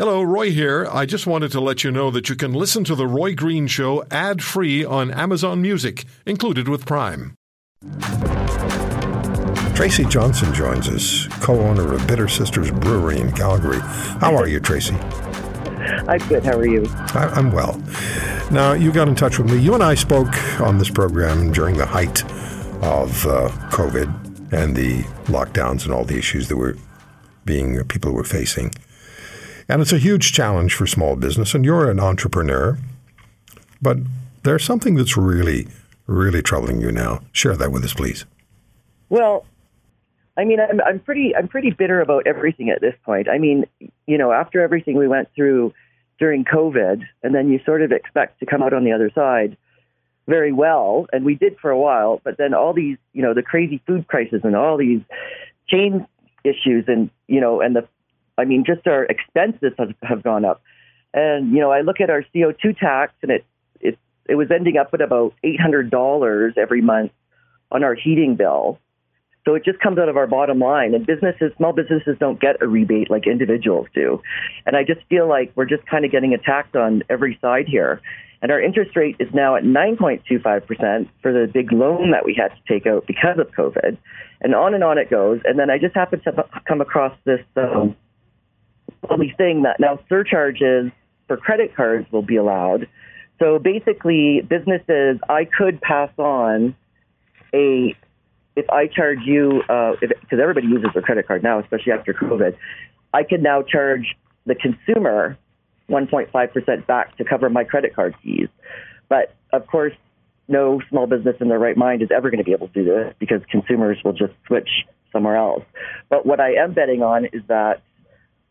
Hello, Roy here. I just wanted to let you know that you can listen to The Roy Green Show ad free on Amazon Music, included with Prime. Tracy Johnson joins us, co owner of Bitter Sisters Brewery in Calgary. How are you, Tracy? I'm good. How are you? I, am well. Now, you got in touch with me. You and I spoke on this program during the height of uh, COVID and the lockdowns and all the issues that were being people were facing. And it's a huge challenge for small business. And you're an entrepreneur, but there's something that's really, really troubling you now. Share that with us, please. Well, I mean, I'm, I'm pretty, I'm pretty bitter about everything at this point. I mean, you know, after everything we went through during COVID, and then you sort of expect to come out on the other side very well, and we did for a while. But then all these, you know, the crazy food crisis and all these chain issues, and you know, and the, I mean, just our expenses have, have gone up. And you know, I look at our CO2 tax, and it it it was ending up at about eight hundred dollars every month on our heating bill so it just comes out of our bottom line. And businesses, small businesses don't get a rebate like individuals do. And I just feel like we're just kind of getting attacked on every side here. And our interest rate is now at 9.25% for the big loan that we had to take out because of COVID. And on and on it goes. And then I just happened to come across this um, lovely thing that now surcharges for credit cards will be allowed. So basically, businesses, I could pass on a if I charge you, because uh, everybody uses their credit card now, especially after COVID, I can now charge the consumer 1.5% back to cover my credit card fees. But of course, no small business in their right mind is ever going to be able to do this because consumers will just switch somewhere else. But what I am betting on is that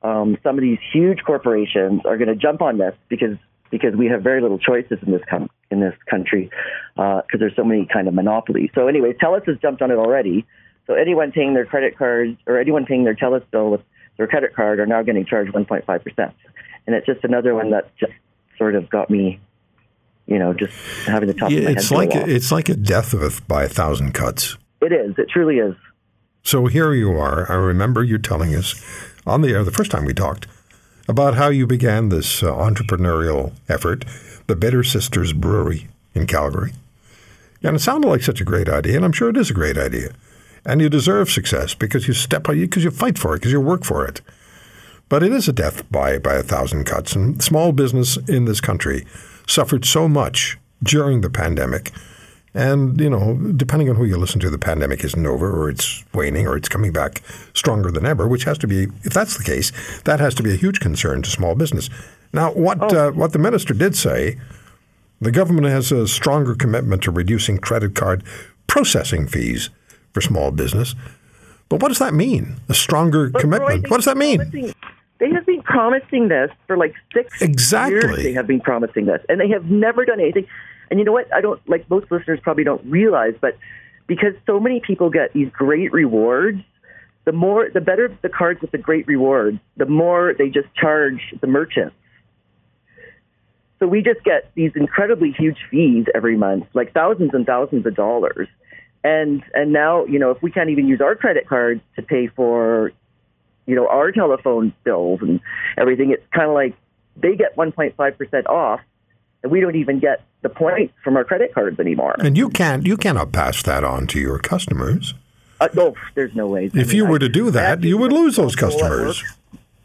um, some of these huge corporations are going to jump on this because because we have very little choices in this com- in this country because uh, there's so many kind of monopolies. So anyway, TELUS has jumped on it already. So anyone paying their credit cards or anyone paying their TELUS bill with their credit card are now getting charged 1.5 percent, and it's just another one that just sort of got me, you know, just having the top yeah, of my it's head. Like a, it's like a death of a, by a thousand cuts. It is. It truly is. So here you are. I remember you telling us on the air the first time we talked about how you began this uh, entrepreneurial effort, the Bitter Sisters Brewery in Calgary. And it sounded like such a great idea, and I'm sure it is a great idea. And you deserve success because you step by because you fight for it, because you work for it. But it is a death by by a thousand cuts, and small business in this country suffered so much during the pandemic and, you know, depending on who you listen to, the pandemic isn't over or it's waning or it's coming back stronger than ever, which has to be, if that's the case, that has to be a huge concern to small business. Now, what, oh. uh, what the minister did say, the government has a stronger commitment to reducing credit card processing fees for small business. But what does that mean? A stronger but commitment? Roy, what does that mean? They have been promising this for like six exactly. years. They have been promising this, and they have never done anything. And you know what? I don't like most listeners probably don't realize, but because so many people get these great rewards, the more the better the cards with the great rewards, the more they just charge the merchants. So we just get these incredibly huge fees every month, like thousands and thousands of dollars. And and now, you know, if we can't even use our credit cards to pay for, you know, our telephone bills and everything, it's kind of like they get 1.5% off and we don't even get the points from our credit cards anymore. And you can't you cannot pass that on to your customers. Uh, no, there's no way. If I mean, you were to do that, you would lose those customers.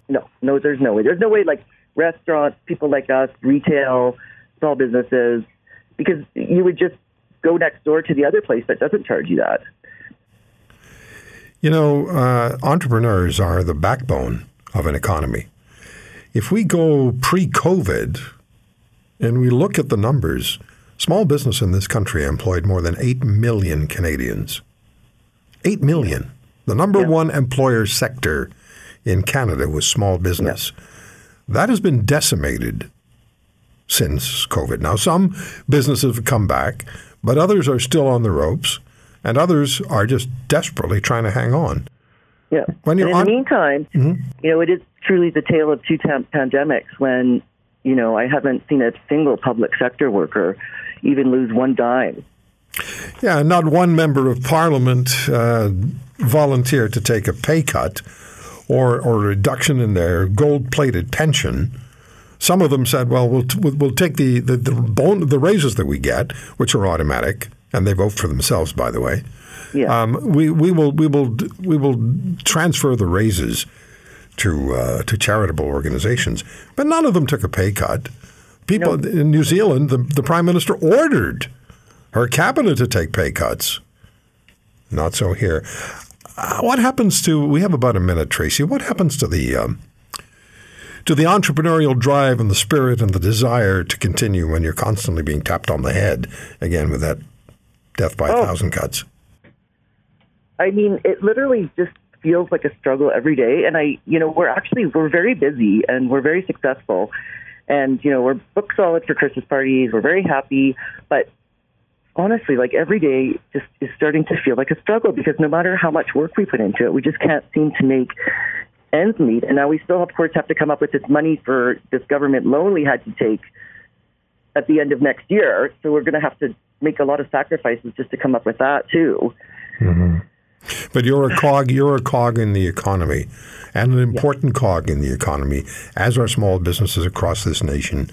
No, no, there's no way. There's no way like restaurants, people like us, retail, small businesses, because you would just go next door to the other place that doesn't charge you that. You know, uh, entrepreneurs are the backbone of an economy. If we go pre-COVID, and we look at the numbers, small business in this country employed more than 8 million Canadians. 8 million. The number yeah. one employer sector in Canada was small business. Yeah. That has been decimated since COVID. Now, some businesses have come back, but others are still on the ropes, and others are just desperately trying to hang on. Yeah. When you're in on- the meantime, mm-hmm. you know, it is truly the tale of two tam- pandemics when you know, I haven't seen a single public sector worker even lose one dime. Yeah, not one member of parliament uh, volunteered to take a pay cut or, or a reduction in their gold plated pension. Some of them said, well, we'll, we'll take the, the, the, bone, the raises that we get, which are automatic, and they vote for themselves, by the way. Yeah. Um, we, we, will, we, will, we will transfer the raises to, uh, to charitable organizations. But none of them took a pay cut. People No. in New Zealand, the, the prime minister ordered her cabinet to take pay cuts. Not so here. Uh, what happens to? We have about a minute, Tracy. What happens to the um, to the entrepreneurial drive and the spirit and the desire to continue when you're constantly being tapped on the head again with that death by a Oh. thousand cuts? I mean, it literally just feels like a struggle every day. And I, you know, we're actually we're very busy and we're very successful, and you know, we're booked solid for Christmas parties. We're very happy, but honestly, like every day just is starting to feel like a struggle because no matter how much work we put into it, we just can't seem to make ends meet. And now we still, of course, have to come up with this money for this government loan we had to take at the end of next year. So we're going to have to make a lot of sacrifices just to come up with that too. Mm-hmm. But you're a cog. You're a cog in the economy, and an important cog in the economy, as are small businesses across this nation.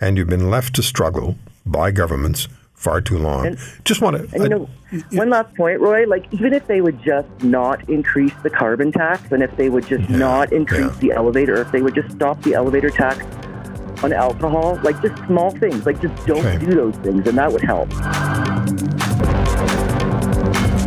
And you've been left to struggle by governments far too long. And- Just want to. And you know, one last point, Roy. Like, even if they would just not increase the carbon tax, and if they would just not increase yeah. the elevator, if they would just stop the elevator tax on alcohol, like just small things, like just don't Okay. do those things, and that would help.